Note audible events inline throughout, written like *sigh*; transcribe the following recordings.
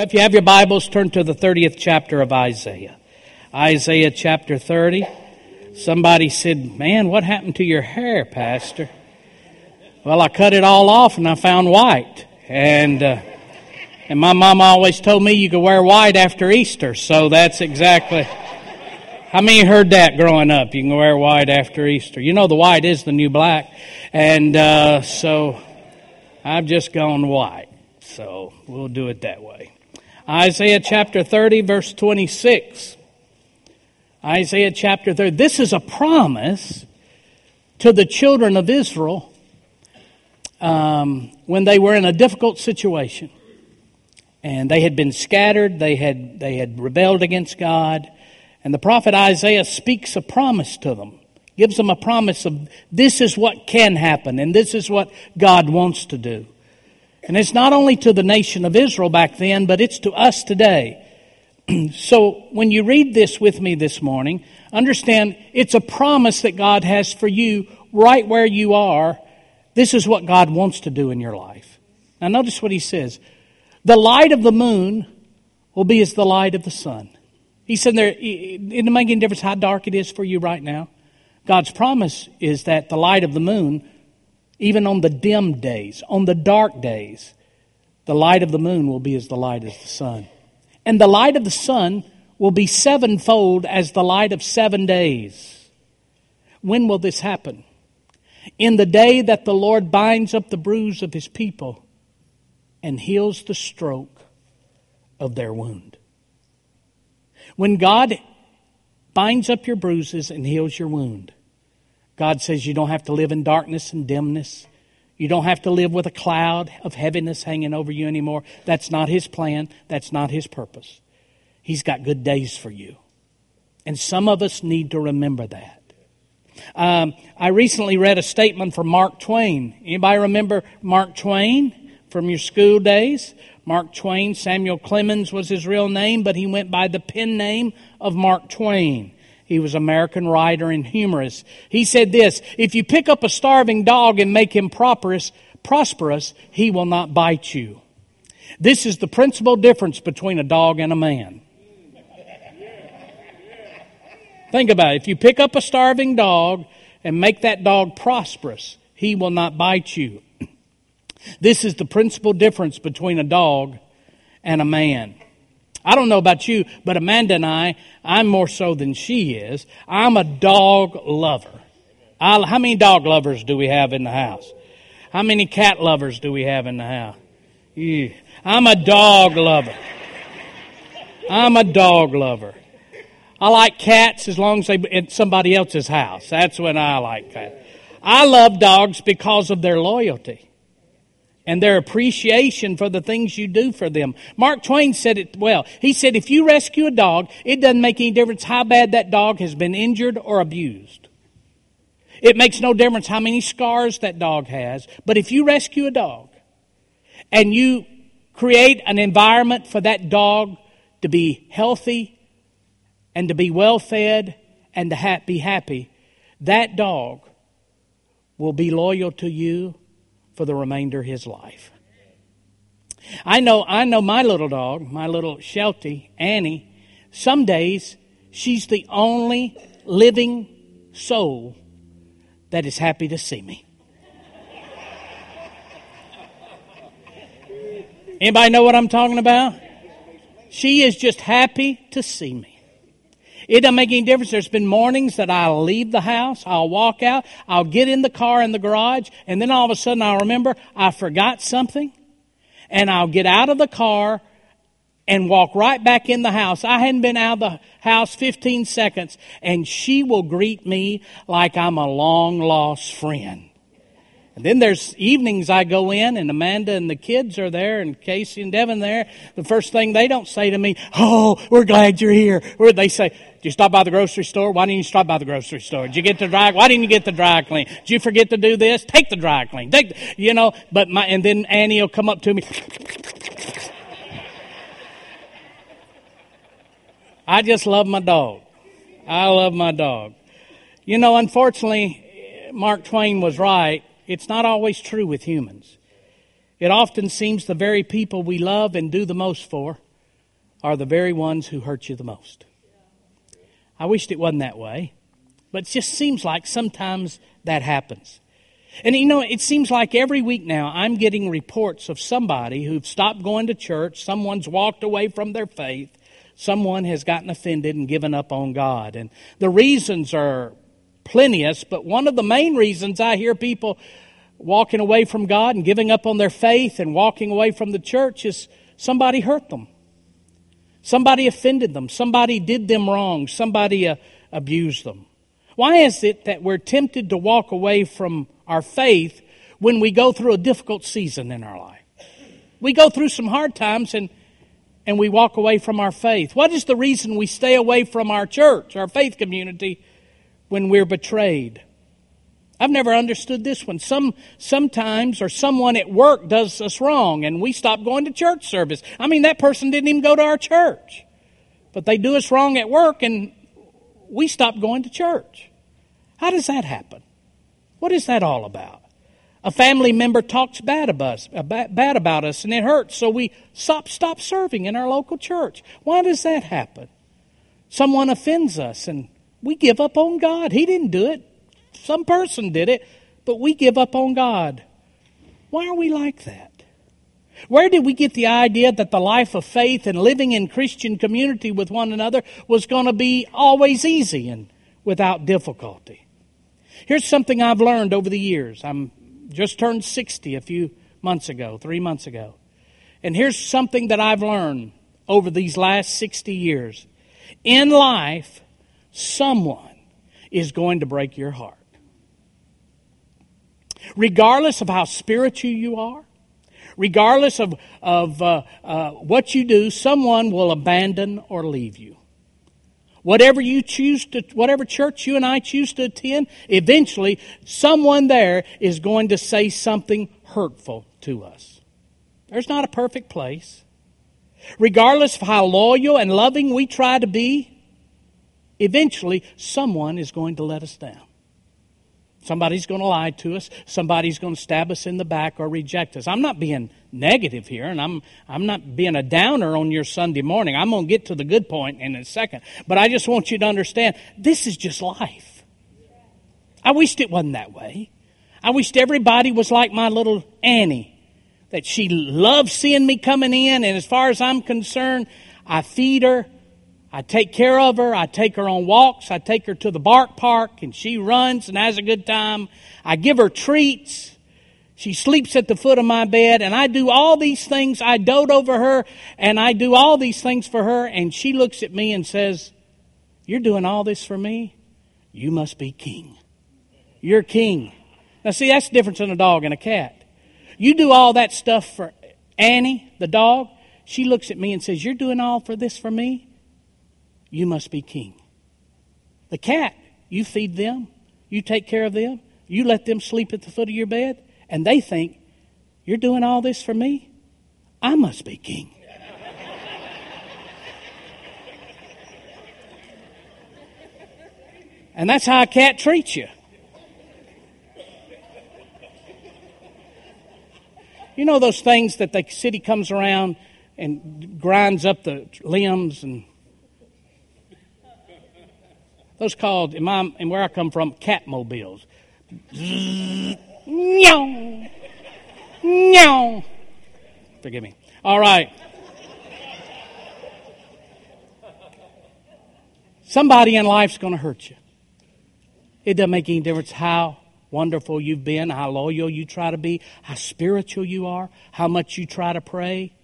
Well, if you have your Bibles, turn to the 30th chapter of Isaiah. Isaiah chapter 30. Somebody said, Man, what happened to your hair, Pastor? Well, I cut it all off and I found white. And, uh, and my mom always told me you could wear white after Easter. So that's exactly. How many heard that growing up? You can wear white after Easter. You know the white is the new black. And uh, so I've just gone white. So we'll do it that way. Isaiah chapter 30, verse 26. Isaiah chapter 30. This is a promise to the children of Israel um, when they were in a difficult situation. And they had been scattered, they had, they had rebelled against God. And the prophet Isaiah speaks a promise to them, gives them a promise of this is what can happen, and this is what God wants to do. And it's not only to the nation of Israel back then, but it's to us today. *clears throat* so when you read this with me this morning, understand it's a promise that God has for you right where you are. This is what God wants to do in your life. Now notice what he says. The light of the moon will be as the light of the sun. He said there, it doesn't make any difference how dark it is for you right now. God's promise is that the light of the moon even on the dim days, on the dark days, the light of the moon will be as the light of the sun. And the light of the sun will be sevenfold as the light of seven days. When will this happen? In the day that the Lord binds up the bruise of his people and heals the stroke of their wound. When God binds up your bruises and heals your wound, God says you don't have to live in darkness and dimness. You don't have to live with a cloud of heaviness hanging over you anymore. That's not His plan. That's not His purpose. He's got good days for you. And some of us need to remember that. Um, I recently read a statement from Mark Twain. Anybody remember Mark Twain from your school days? Mark Twain, Samuel Clemens was his real name, but he went by the pen name of Mark Twain. He was American writer and humorist. He said this, if you pick up a starving dog and make him prosperous, prosperous, he will not bite you. This is the principal difference between a dog and a man. Think about it. If you pick up a starving dog and make that dog prosperous, he will not bite you. *clears throat* This is the principal difference between a dog and a man. I don't know about you, but Amanda and I, I'm more so than she is. I'm a dog lover. I, how many dog lovers do we have in the house? How many cat lovers do we have in the house? Yeah. I'm a dog lover. I'm a dog lover. I like cats as long as they're in somebody else's house. That's when I like cats. I love dogs because of their loyalty and their appreciation for the things you do for them. Mark Twain said it well. He said, if you rescue a dog, it doesn't make any difference how bad that dog has been injured or abused. It makes no difference how many scars that dog has. But if you rescue a dog and you create an environment for that dog to be healthy and to be well fed and to be happy, that dog will be loyal to you for the remainder of his life. I know, I know my little dog, my little Sheltie, Annie, some days she's the only living soul that is happy to see me. Anybody know what I'm talking about? She is just happy to see me. It doesn't make any difference. There's been mornings that I'll leave the house, I'll walk out, I'll get in the car in the garage, and then all of a sudden I'll remember I forgot something, and I'll get out of the car and walk right back in the house. I hadn't been out of the house 15 seconds, and she will greet me like I'm a long lost friend. And then there's evenings I go in and Amanda and the kids are there and Casey and Devin there. The first thing they don't say to me, Oh, we're glad you're here. They say, Did you stop by the grocery store? Why didn't you stop by the grocery store? Did you get the dry, why didn't you get the dry clean? Did you forget to do this? Take the dry clean. Take, you know, but my, and then Annie will come up to me. I just love my dog. I love my dog. You know, unfortunately, Mark Twain was right. It's not always true with humans. It often seems the very people we love and do the most for are the very ones who hurt you the most. I wished it wasn't that way, but it just seems like sometimes that happens. And you know, it seems like every week now I'm getting reports of somebody who've stopped going to church, someone's walked away from their faith, someone has gotten offended and given up on God. And the reasons are plenteous, but one of the main reasons I hear people walking away from God and giving up on their faith and walking away from the church is somebody hurt them. Somebody offended them. Somebody did them wrong. Somebody uh, abused them. Why is it that we're tempted to walk away from our faith when we go through a difficult season in our life? We go through some hard times and, and we walk away from our faith. What is the reason we stay away from our church, our faith community, when we're betrayed. I've never understood this one. Some, sometimes, or someone at work does us wrong and we stop going to church service. I mean, that person didn't even go to our church. But they do us wrong at work and we stop going to church. How does that happen? What is that all about? A family member talks bad about us, uh, bad about us and it hurts, so we stop, stop serving in our local church. Why does that happen? Someone offends us and we give up on God. He didn't do it. Some person did it, but we give up on God. Why are we like that? Where did we get the idea that the life of faith and living in Christian community with one another was going to be always easy and without difficulty? Here's something I've learned over the years. I'm just turned 60 a few months ago, three months ago. And here's something that I've learned over these last 60 years. In life, someone is going to break your heart. Regardless of how spiritual you are, regardless of, of uh, uh, what you do, someone will abandon or leave you. Whatever you choose to, whatever church you and I choose to attend, eventually someone there is going to say something hurtful to us. There's not a perfect place. Regardless of how loyal and loving we try to be, eventually someone is going to let us down. Somebody's going to lie to us. Somebody's going to stab us in the back or reject us. I'm not being negative here, and I'm, I'm not being a downer on your Sunday morning. I'm going to get to the good point in a second. But I just want you to understand this is just life. I wished it wasn't that way. I wished everybody was like my little Annie, that she loved seeing me coming in, and as far as I'm concerned, I feed her, I take care of her. I take her on walks. I take her to the bark park and she runs and has a good time. I give her treats. She sleeps at the foot of my bed and I do all these things. I dote over her and I do all these things for her and she looks at me and says, you're doing all this for me? You must be king. You're king. Now see, that's the difference in a dog and a cat. You do all that stuff for Annie, the dog. She looks at me and says, you're doing all for this for me? You must be king. The cat, you feed them, you take care of them, you let them sleep at the foot of your bed, and they think, You're doing all this for me? I must be king. *laughs* and that's how a cat treats you. You know those things that the city comes around and grinds up the limbs and those called, in my, and where I come from, catmobiles. Meow. Meow. Forgive me. All right. Somebody in life's going to hurt you. It doesn't make any difference how wonderful you've been, how loyal you try to be, how spiritual you are, how much you try to pray,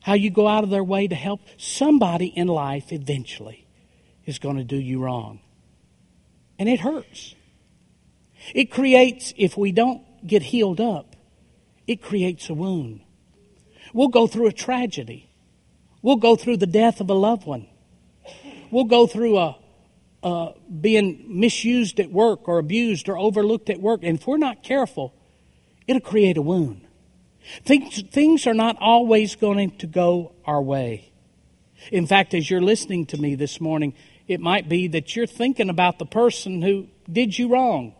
how you go out of their way to help. Somebody in life eventually is going to do you wrong. And it hurts. It creates, if we don't get healed up, it creates a wound. We'll go through a tragedy. We'll go through the death of a loved one. We'll go through a, a being misused at work or abused or overlooked at work. And if we're not careful, it'll create a wound. Things, things are not always going to go our way. In fact, as you're listening to me this morning, it might be that you're thinking about the person who did you wrong.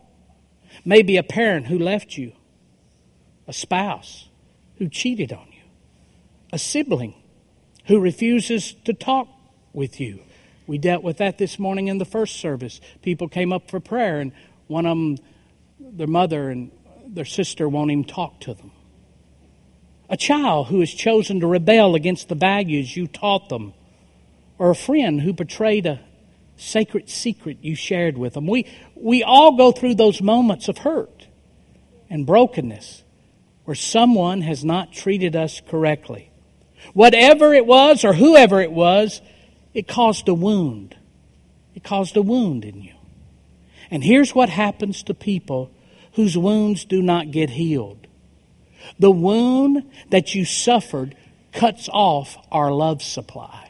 Maybe a parent who left you, a spouse who cheated on you, a sibling who refuses to talk with you. We dealt with that this morning in the first service. People came up for prayer, and one of them, their mother and their sister, won't even talk to them. A child who has chosen to rebel against the values you taught them, or a friend who betrayed a sacred secret you shared with them. We, we all go through those moments of hurt and brokenness where someone has not treated us correctly. Whatever it was or whoever it was, it caused a wound. It caused a wound in you. And here's what happens to people whose wounds do not get healed. The wound that you suffered cuts off our love supply.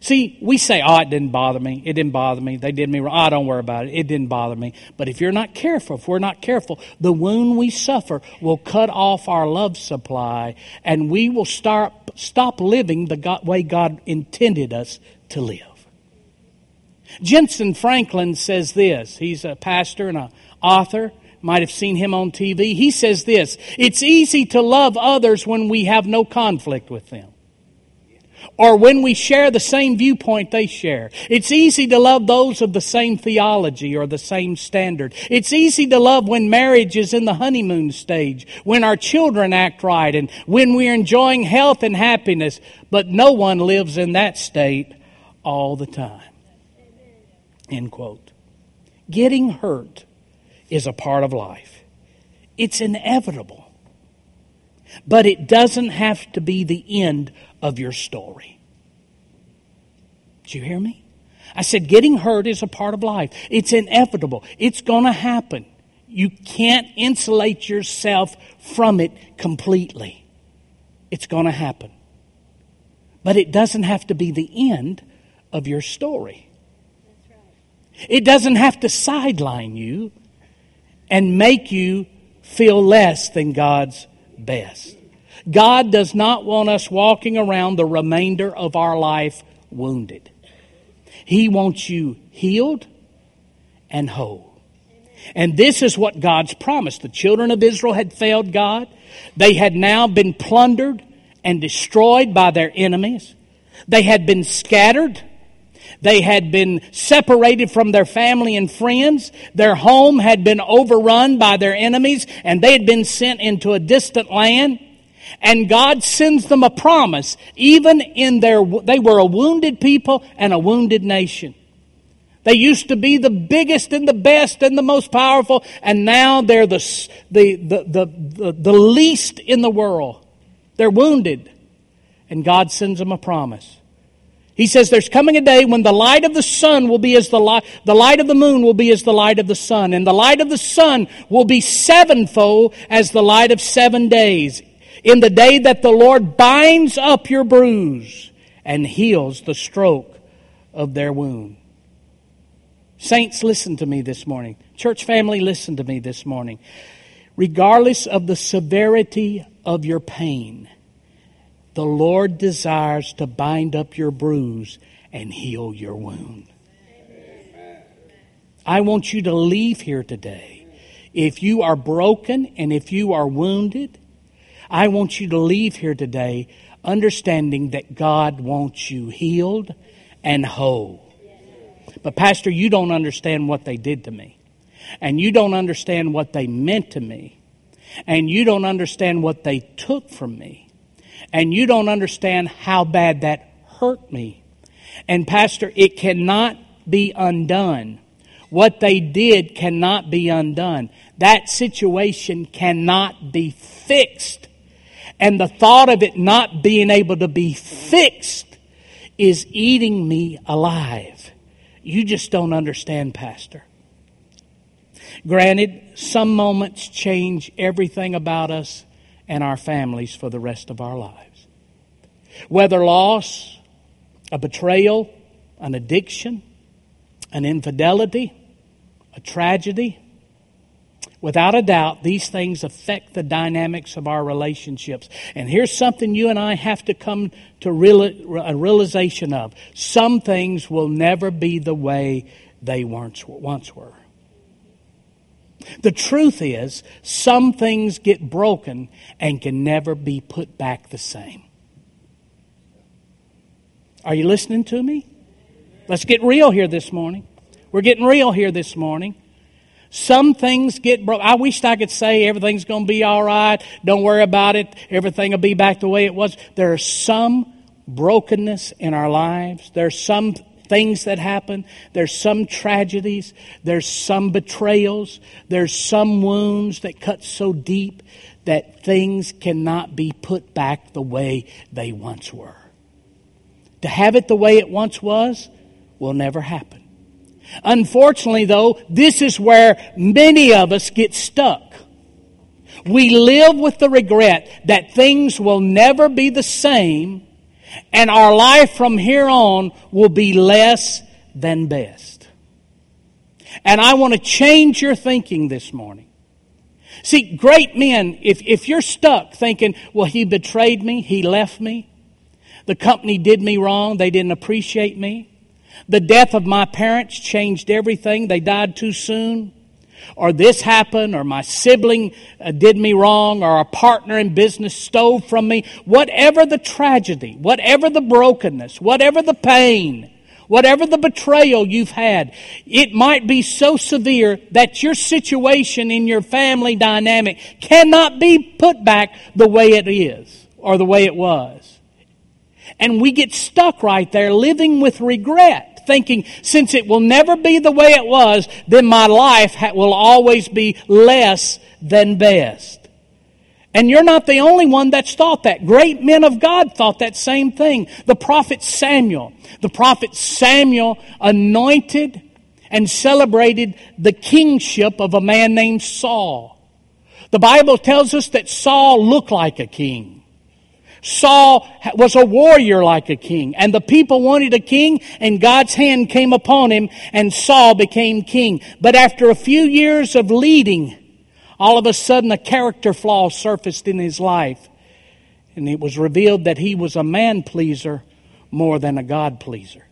See, we say, oh, it didn't bother me. It didn't bother me. They did me wrong. Oh, don't worry about it. It didn't bother me. But if you're not careful, if we're not careful, the wound we suffer will cut off our love supply and we will start, stop living the God, way God intended us to live. Jentezen Franklin says this. He's a pastor and an author. Might have seen him on TV. He says this It's easy to love others when we have no conflict with them or when we share the same viewpoint they share. It's easy to love those of the same theology or the same standard. It's easy to love when marriage is in the honeymoon stage, when our children act right, and when we're enjoying health and happiness, but no one lives in that state all the time. End quote. Getting hurt is a part of life. It's inevitable. But it doesn't have to be the end of your story. Did you hear me? I said getting hurt is a part of life. It's inevitable. It's going to happen. You can't insulate yourself from it completely. It's going to happen. But it doesn't have to be the end of your story. It doesn't have to sideline you and make you feel less than God's best. God does not want us walking around the remainder of our life wounded. He wants you healed and whole. And this is what God's promised. The children of Israel had failed God. They had now been plundered and destroyed by their enemies. They had been scattered. They had been separated from their family and friends. Their home had been overrun by their enemies and they had been sent into a distant land. And God sends them a promise. Even in their, they were a wounded people and a wounded nation. They used to be the biggest and the best and the most powerful, and now they're the, the, the, the, the, least in the world. They're wounded. And God sends them a promise. He says there's coming a day when the light of the sun will be as the light, the light of the moon will be as the light of the sun, and the light of the sun will be sevenfold as the light of seven days in the day that the Lord binds up your bruise and heals the stroke of their wound. Saints, listen to me this morning. Church family, listen to me this morning. Regardless of the severity of your pain, the Lord desires to bind up your bruise and heal your wound. I want you to leave here today. If you are broken and if you are wounded, I want you to leave here today understanding that God wants you healed and whole. But, Pastor, you don't understand what they did to me. And you don't understand what they meant to me. And you don't understand what they took from me. And you don't understand how bad that hurt me. And, Pastor, it cannot be undone. What they did cannot be undone. That situation cannot be fixed. And the thought of it not being able to be fixed is eating me alive. You just don't understand, Pastor. Granted, some moments change everything about us and our families for the rest of our lives. Whether loss, a betrayal, an addiction, an infidelity, a tragedy, Without a doubt, these things affect the dynamics of our relationships. And here's something you and I have to come to a realization of. Some things will never be the way they once were. The truth is, some things get broken and can never be put back the same. Are you listening to me? Let's get real here this morning. We're getting real here this morning. Some things get broke. I wish I could say everything's going to be all right. Don't worry about it. Everything will be back the way it was. There are some brokenness in our lives. There's some things that happen. There's some tragedies. There's some betrayals. There's some wounds that cut so deep that things cannot be put back the way they once were. To have it the way it once was will never happen. Unfortunately, though, this is where many of us get stuck. We live with the regret that things will never be the same and our life from here on will be less than best. And I want to change your thinking this morning. See, great men, if, if you're stuck thinking, well, he betrayed me, he left me, the company did me wrong, they didn't appreciate me, the death of my parents changed everything. They died too soon. Or this happened, or my sibling uh, did me wrong, or a partner in business stole from me. Whatever the tragedy, whatever the brokenness, whatever the pain, whatever the betrayal you've had, it might be so severe that your situation in your family dynamic cannot be put back the way it is or the way it was. And we get stuck right there living with regret thinking, since it will never be the way it was, then my life will always be less than best. And you're not the only one that's thought that. Great men of God thought that same thing. The prophet Samuel. The prophet Samuel anointed and celebrated the kingship of a man named Saul. The Bible tells us that Saul looked like a king. Saul was a warrior like a king, and the people wanted a king, and God's hand came upon him, and Saul became king. But after a few years of leading, all of a sudden a character flaw surfaced in his life, and it was revealed that he was a man pleaser more than a God pleaser.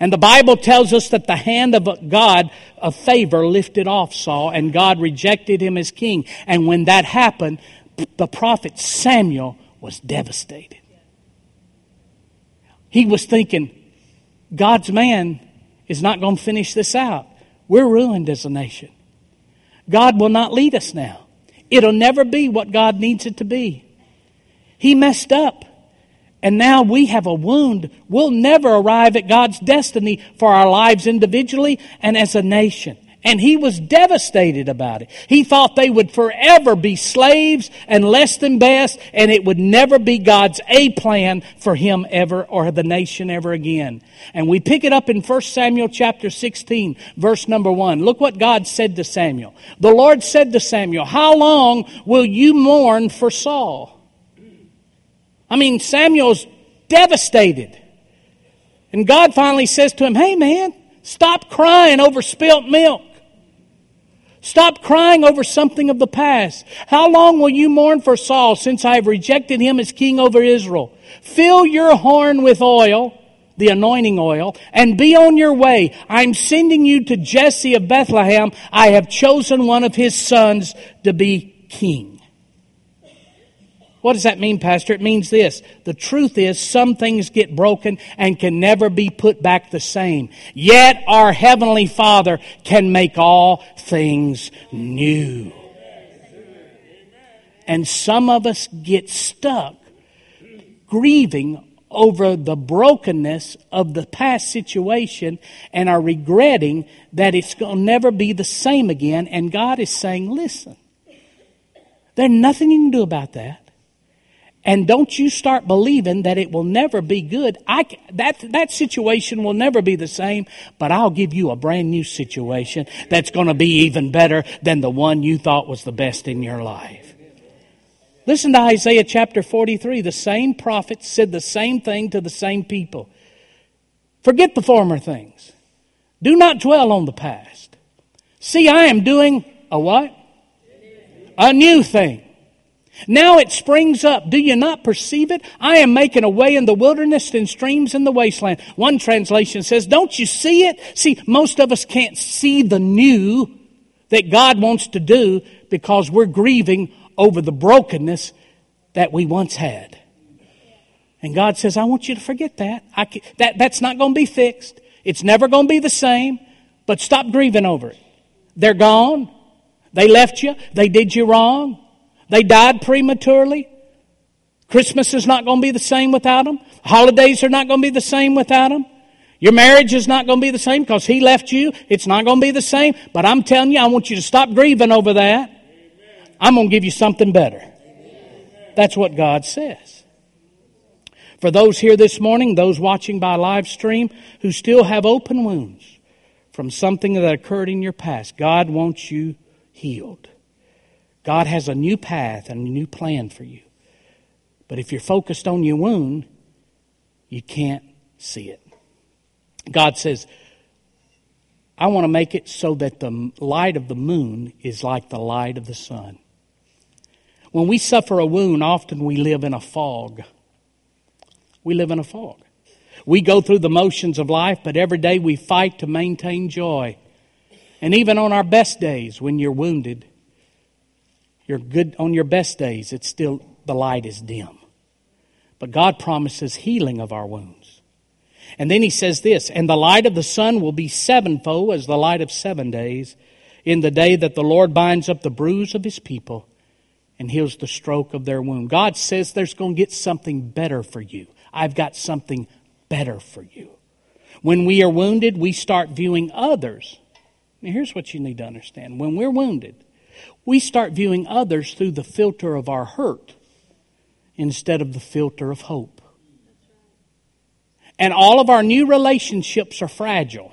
And the Bible tells us that the hand of God of favor lifted off Saul, and God rejected him as king. And when that happened, the prophet Samuel was devastated. He was thinking, God's man is not going to finish this out. We're ruined as a nation. God will not lead us now. It'll never be what God needs it to be. He messed up. And now we have a wound. We'll never arrive at God's destiny for our lives individually and as a nation. And he was devastated about it. He thought they would forever be slaves and less than best, and it would never be God's A plan for him ever or the nation ever again. And we pick it up in 1 Samuel chapter 16, verse number 1. Look what God said to Samuel. The Lord said to Samuel, How long will you mourn for Saul? I mean, Samuel's devastated. And God finally says to him, Hey man, stop crying over spilt milk. Stop crying over something of the past. How long will you mourn for Saul since I have rejected him as king over Israel? Fill your horn with oil, the anointing oil, and be on your way. I'm sending you to Jesse of Bethlehem. I have chosen one of his sons to be king. What does that mean, Pastor? It means this. The truth is, some things get broken and can never be put back the same. Yet our Heavenly Father can make all things new. And some of us get stuck grieving over the brokenness of the past situation and are regretting that it's going to never be the same again. And God is saying, listen, there's nothing you can do about that. And don't you start believing that it will never be good. I, that, that situation will never be the same, but I'll give you a brand new situation that's going to be even better than the one you thought was the best in your life. Listen to Isaiah chapter 43. The same prophet said the same thing to the same people. Forget the former things. Do not dwell on the past. See, I am doing a what? A new thing. Now it springs up. Do you not perceive it? I am making a way in the wilderness and streams in the wasteland. One translation says, Don't you see it? See, most of us can't see the new that God wants to do because we're grieving over the brokenness that we once had. And God says, I want you to forget that. Can, that that's not going to be fixed. It's never going to be the same, but stop grieving over it. They're gone. They left you. They did you wrong. They died prematurely. Christmas is not going to be the same without them. Holidays are not going to be the same without them. Your marriage is not going to be the same because he left you. It's not going to be the same. But I'm telling you, I want you to stop grieving over that. I'm going to give you something better. That's what God says. For those here this morning, those watching by live stream who still have open wounds from something that occurred in your past, God wants you healed. God has a new path and a new plan for you. But if you're focused on your wound, you can't see it. God says, I want to make it so that the light of the moon is like the light of the sun. When we suffer a wound, often we live in a fog. We live in a fog. We go through the motions of life, but every day we fight to maintain joy. And even on our best days, when you're wounded, you're good on your best days, it's still the light is dim. But God promises healing of our wounds. And then he says this, and the light of the sun will be sevenfold as the light of seven days in the day that the Lord binds up the bruise of his people and heals the stroke of their wound. God says there's going to get something better for you. I've got something better for you. When we are wounded, we start viewing others. Now, here's what you need to understand. When we're wounded, we start viewing others through the filter of our hurt instead of the filter of hope. And all of our new relationships are fragile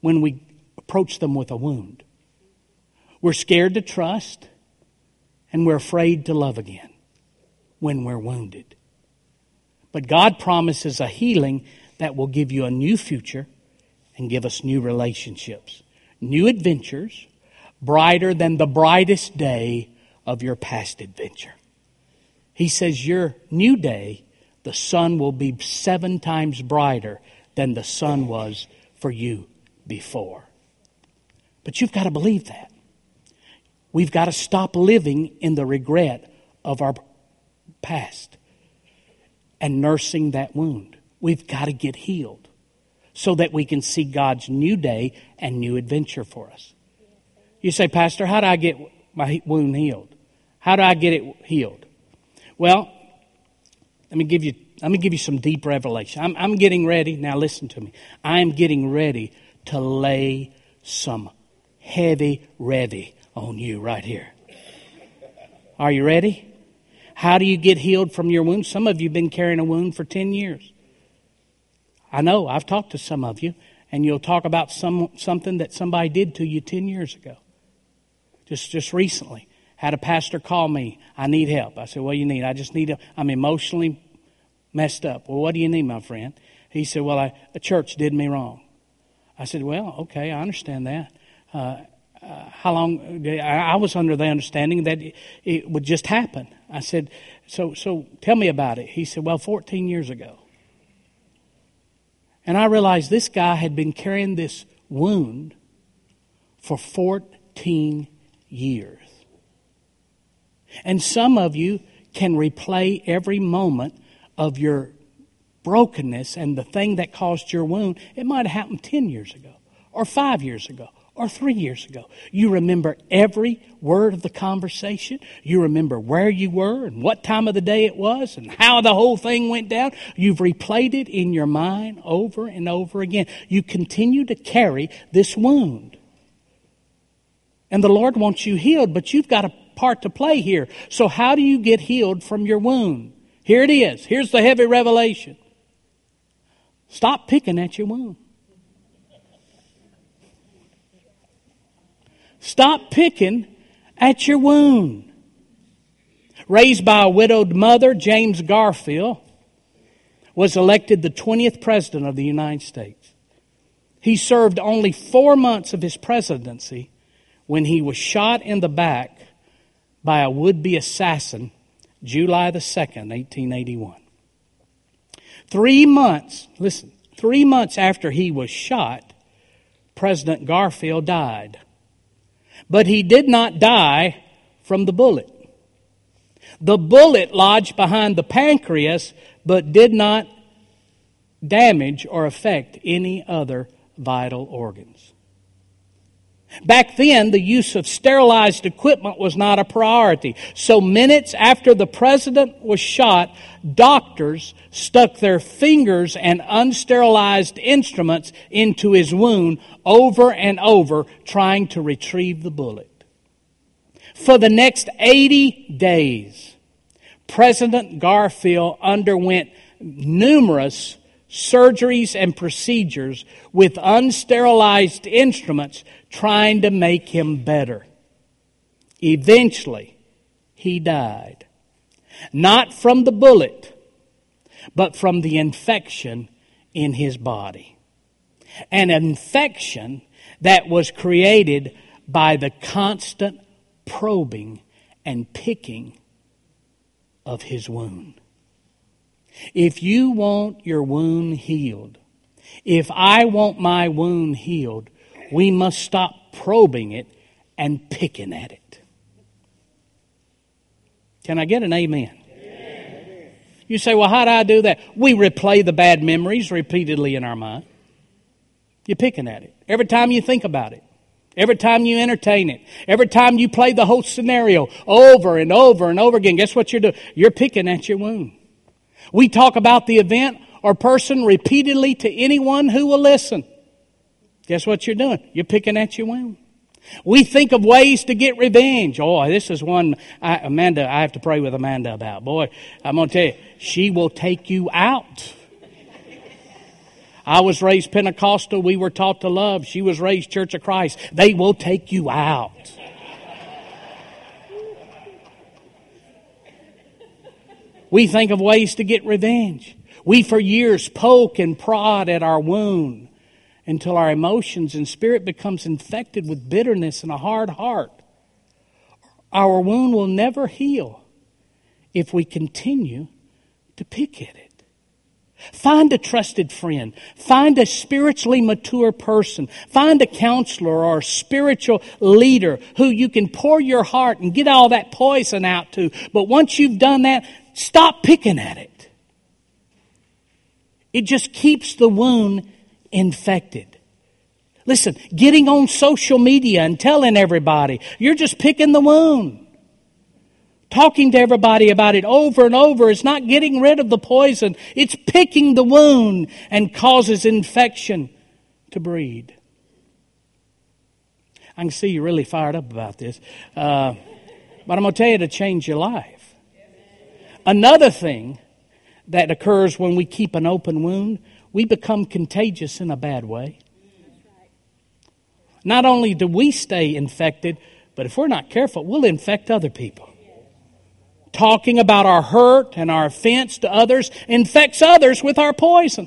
when we approach them with a wound. We're scared to trust and we're afraid to love again when we're wounded. But God promises a healing that will give you a new future and give us new relationships, new adventures, brighter than the brightest day of your past adventure. He says, Your new day, the sun will be seven times brighter than the sun was for you before. But you've got to believe that. We've got to stop living in the regret of our past and nursing that wound. We've got to get healed so that we can see God's new day and new adventure for us. You say, Pastor, how do I get my wound healed? How do I get it healed? Well, let me give you let me give you some deep revelation. I'm, I'm getting ready. Now listen to me. I am getting ready to lay some heavy revy on you right here. Are you ready? How do you get healed from your wound? Some of you have been carrying a wound for 10 years. I know, I've talked to some of you, and you'll talk about some, something that somebody did to you 10 years ago. Just, just recently. Had a pastor call me, I need help. I said, What do you need? I just need, i I'm emotionally messed up. Well, what do you need, my friend? He said, Well, I, a church did me wrong. I said, Well, okay, I understand that. Uh, uh, how long? I was under the understanding that it would just happen. I said, so, so tell me about it. He said, well, 14 years ago. And I realized this guy had been carrying this wound for 14 years. And some of you can replay every moment of your brokenness and the thing that caused your wound. It might have happened 10 years ago, or five years ago, or three years ago. You remember every word of the conversation. You remember where you were and what time of the day it was and how the whole thing went down. You've replayed it in your mind over and over again. You continue to carry this wound. And the Lord wants you healed, but you've got a part to play here. So, how do you get healed from your wound? Here it is. Here's the heavy revelation. Stop picking at your wound. Stop picking at your wound. Raised by a widowed mother, James Garfield was elected the 20th President of the United States. He served only four months of his presidency when he was shot in the back by a would be assassin July the 2nd, 1881. Three months, listen, three months after he was shot, President Garfield died. But he did not die from the bullet. The bullet lodged behind the pancreas, but did not damage or affect any other vital organs. Back then, the use of sterilized equipment was not a priority. So, minutes after the president was shot, doctors stuck their fingers and unsterilized instruments into his wound over and over, trying to retrieve the bullet. For the next 80 days, President Garfield underwent numerous surgeries and procedures with unsterilized instruments trying to make him better. Eventually, he died. Not from the bullet, but from the infection in his body. An infection that was created by the constant probing and picking of his wound. If you want your wound healed, if I want my wound healed, we must stop probing it and picking at it. Can I get an amen? amen? You say, well, how do I do that? We replay the bad memories repeatedly in our mind. You're picking at it. Every time you think about it. Every time you entertain it. Every time you play the whole scenario over and over and over again. Guess what you're doing? You're picking at your wound. We talk about the event or person repeatedly to anyone who will listen. Guess what you're doing? You're picking at your wound. We think of ways to get revenge. Oh, this is one I, Amanda. I have to pray with Amanda about. Boy, I'm going to tell you, she will take you out. I was raised Pentecostal. We were taught to love. She was raised Church of Christ. They will take you out. We think of ways to get revenge. We for years poke and prod at our wound until our emotions and spirit becomes infected with bitterness and a hard heart. Our wound will never heal if we continue to pick at it. Find a trusted friend. Find a spiritually mature person. Find a counselor or a spiritual leader who you can pour your heart and get all that poison out to. But once you've done that, Stop picking at it. It just keeps the wound infected. Listen, getting on social media and telling everybody, you're just picking the wound. Talking to everybody about it over and over is not getting rid of the poison. It's picking the wound and causes infection to breed. I can see you're really fired up about this. Uh, but I'm going to tell you to change your life. Another thing that occurs when we keep an open wound, we become contagious in a bad way. Not only do we stay infected, but if we're not careful, we'll infect other people. Talking about our hurt and our offense to others infects others with our poison.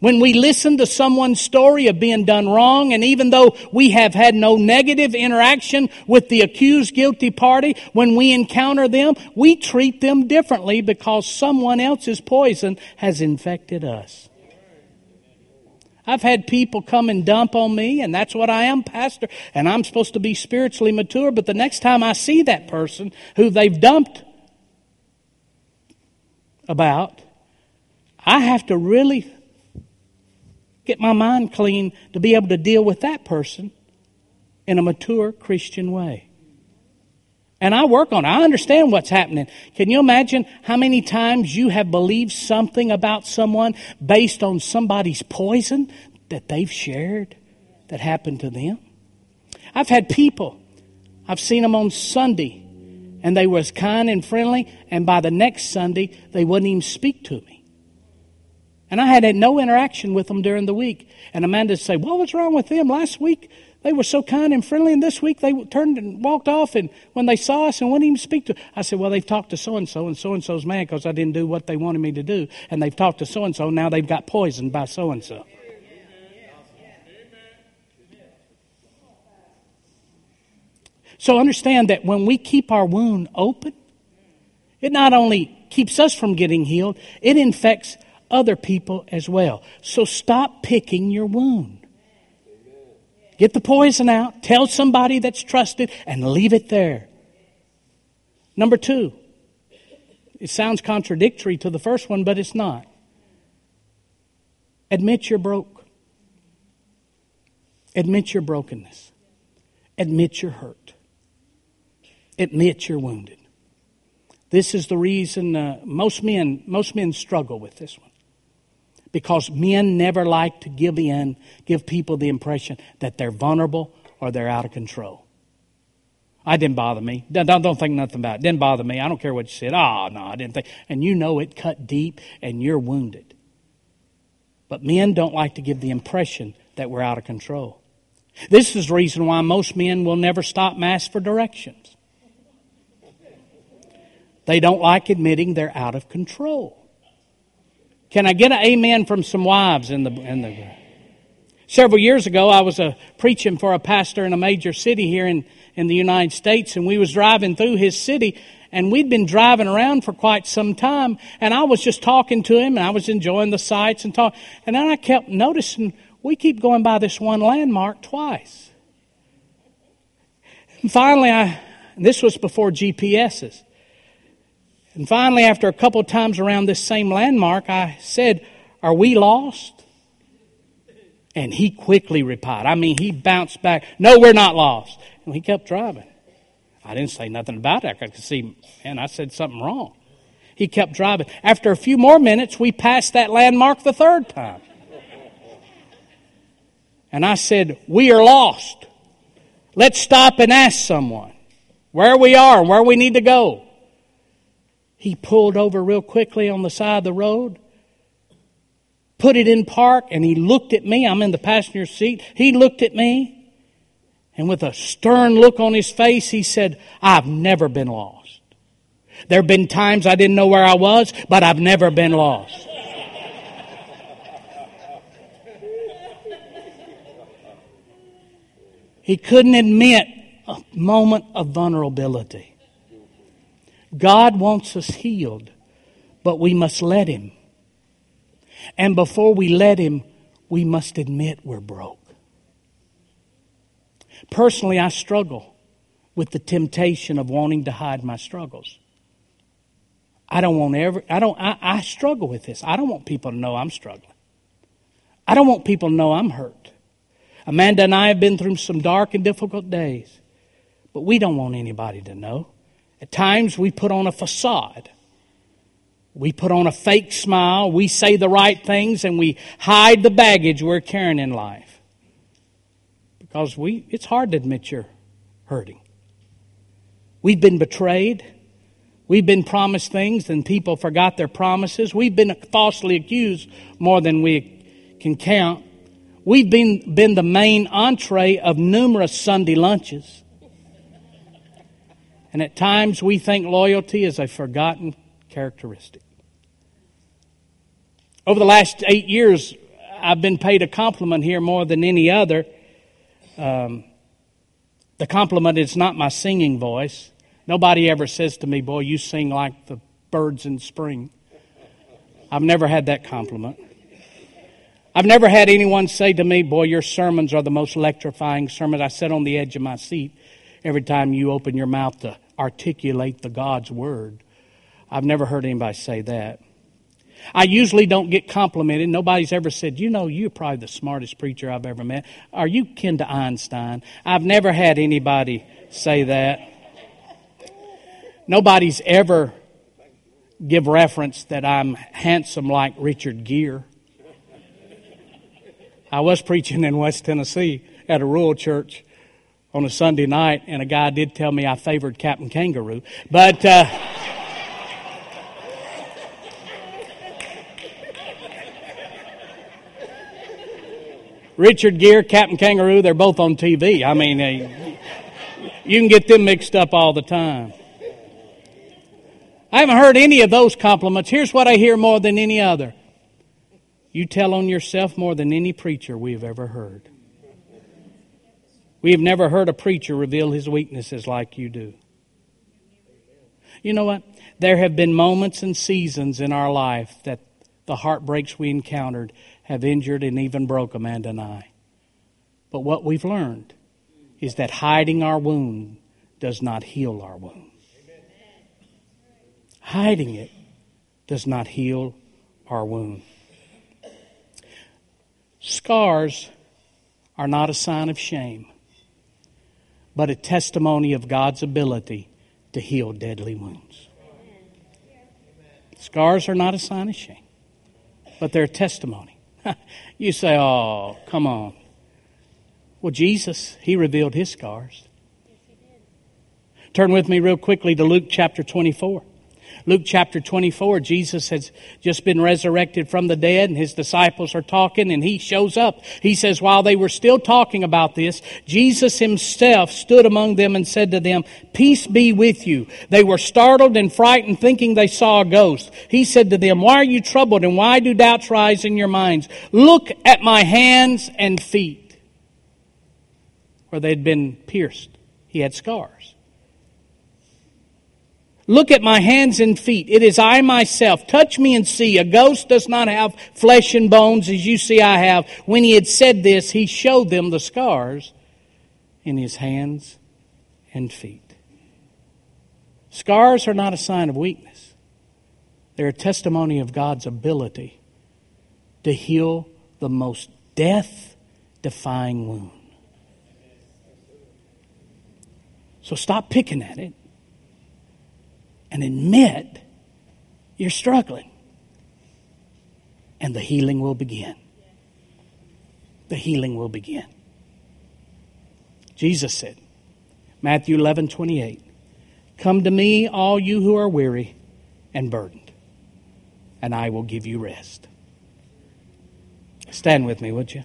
When we listen to someone's story of being done wrong, and even though we have had no negative interaction with the accused guilty party, when we encounter them, we treat them differently because someone else's poison has infected us. I've had people come and dump on me, and that's what I am, Pastor, and I'm supposed to be spiritually mature, but the next time I see that person who they've dumped about, I have to really get my mind clean to be able to deal with that person in a mature Christian way. And I work on it. I understand what's happening. Can you imagine how many times you have believed something about someone based on somebody's poison that they've shared that happened to them? I've had people I've seen them on Sunday, and they was kind and friendly, and by the next Sunday, they wouldn't even speak to me. And I had no interaction with them during the week. And Amanda would say, What was wrong with them? Last week they were so kind and friendly, and this week they turned and walked off. And when they saw us and wouldn't even speak to, us, I said, "Well, they've talked to so and so, and so and so's mad because I didn't do what they wanted me to do, and they've talked to so and so. Now they've got poisoned by so and so." So understand that when we keep our wound open, it not only keeps us from getting healed, it infects other people as well. So stop picking your wound. Get the poison out, tell somebody that's trusted, and leave it there. Number two, it sounds contradictory to the first one, but it's not. Admit you're broke. Admit your brokenness. Admit you're hurt. Admit you're wounded. This is the reason uh, most men most men struggle with this one because men never like to give in, give people the impression that they're vulnerable or they're out of control. I didn't bother me. Don't, don't think nothing about it. Didn't bother me. I don't care what you said. Oh, no, I didn't think. And you know it cut deep and you're wounded. But men don't like to give the impression that we're out of control. This is the reason why most men will never stop mass for directions. They don't like admitting they're out of control. Can I get an amen from some wives in the, in the Several years ago, I was uh, preaching for a pastor in a major city here in, in the United States, and we was driving through his city, and we'd been driving around for quite some time, and I was just talking to him, and I was enjoying the sights and talk, and then I kept noticing we keep going by this one landmark twice. And finally, I, this was before GPSs. And finally, after a couple times around this same landmark, I said, Are we lost? And he quickly replied. I mean, he bounced back, No, we're not lost. And he kept driving. I didn't say nothing about it. I could see, man, I said something wrong. He kept driving. After a few more minutes, we passed that landmark the third time. And I said, We are lost. Let's stop and ask someone where we are and where we need to go. He pulled over real quickly on the side of the road, put it in park, and he looked at me. I'm in the passenger seat. He looked at me, and with a stern look on his face, he said, I've never been lost. There have been times I didn't know where I was, but I've never been lost. He couldn't admit a moment of vulnerability. God wants us healed, but we must let Him. And before we let Him, we must admit we're broke. Personally, I struggle with the temptation of wanting to hide my struggles. I don't want ever, I don't, I, I struggle with this. I don't want people to know I'm struggling. I don't want people to know I'm hurt. Amanda and I have been through some dark and difficult days, but we don't want anybody to know. At times we put on a facade. We put on a fake smile. We say the right things and we hide the baggage we're carrying in life. Because we, it's hard to admit you're hurting. We've been betrayed. We've been promised things and people forgot their promises. We've been falsely accused more than we can count. We've been, been the main entree of numerous Sunday lunches. And at times we think loyalty is a forgotten characteristic. Over the last eight years, I've been paid a compliment here more than any other. Um, the compliment is not my singing voice. Nobody ever says to me, Boy, you sing like the birds in spring. I've never had that compliment. I've never had anyone say to me, Boy, your sermons are the most electrifying sermons. I sit on the edge of my seat every time you open your mouth to articulate the God's Word. I've never heard anybody say that. I usually don't get complimented. Nobody's ever said, you know, you're probably the smartest preacher I've ever met. Are you kin to Einstein? I've never had anybody say that. Nobody's ever give reference that I'm handsome like Richard Gere. I was preaching in West Tennessee at a rural church on a Sunday night, and a guy did tell me I favored Captain Kangaroo. But. Uh, Richard Gere, Captain Kangaroo, they're both on TV. I mean, uh, you can get them mixed up all the time. I haven't heard any of those compliments. Here's what I hear more than any other you tell on yourself more than any preacher we have ever heard. We have never heard a preacher reveal his weaknesses like you do. You know what? There have been moments and seasons in our life that the heartbreaks we encountered have injured and even broke Amanda and I. But what we've learned is that hiding our wound does not heal our wound. Hiding it does not heal our wound. Scars are not a sign of shame, but a testimony of God's ability to heal deadly wounds. Scars are not a sign of shame, but they're a testimony. *laughs* you say, oh, come on. Well, Jesus, He revealed His scars. Turn with me real quickly to Luke chapter 24. Luke chapter 24, Jesus has just been resurrected from the dead and his disciples are talking and he shows up. He says, while they were still talking about this, Jesus himself stood among them and said to them, peace be with you. They were startled and frightened thinking they saw a ghost. He said to them, why are you troubled and why do doubts rise in your minds? Look at my hands and feet where they'd been pierced. He had scars. Look at my hands and feet. It is I myself. Touch me and see. A ghost does not have flesh and bones as you see I have. When he had said this, he showed them the scars in his hands and feet. Scars are not a sign of weakness. They're a testimony of God's ability to heal the most death defying wound. So stop picking at it and admit you're struggling. And the healing will begin. The healing will begin. Jesus said, Matthew 11, 28, Come to me, all you who are weary and burdened, and I will give you rest. Stand with me, would you?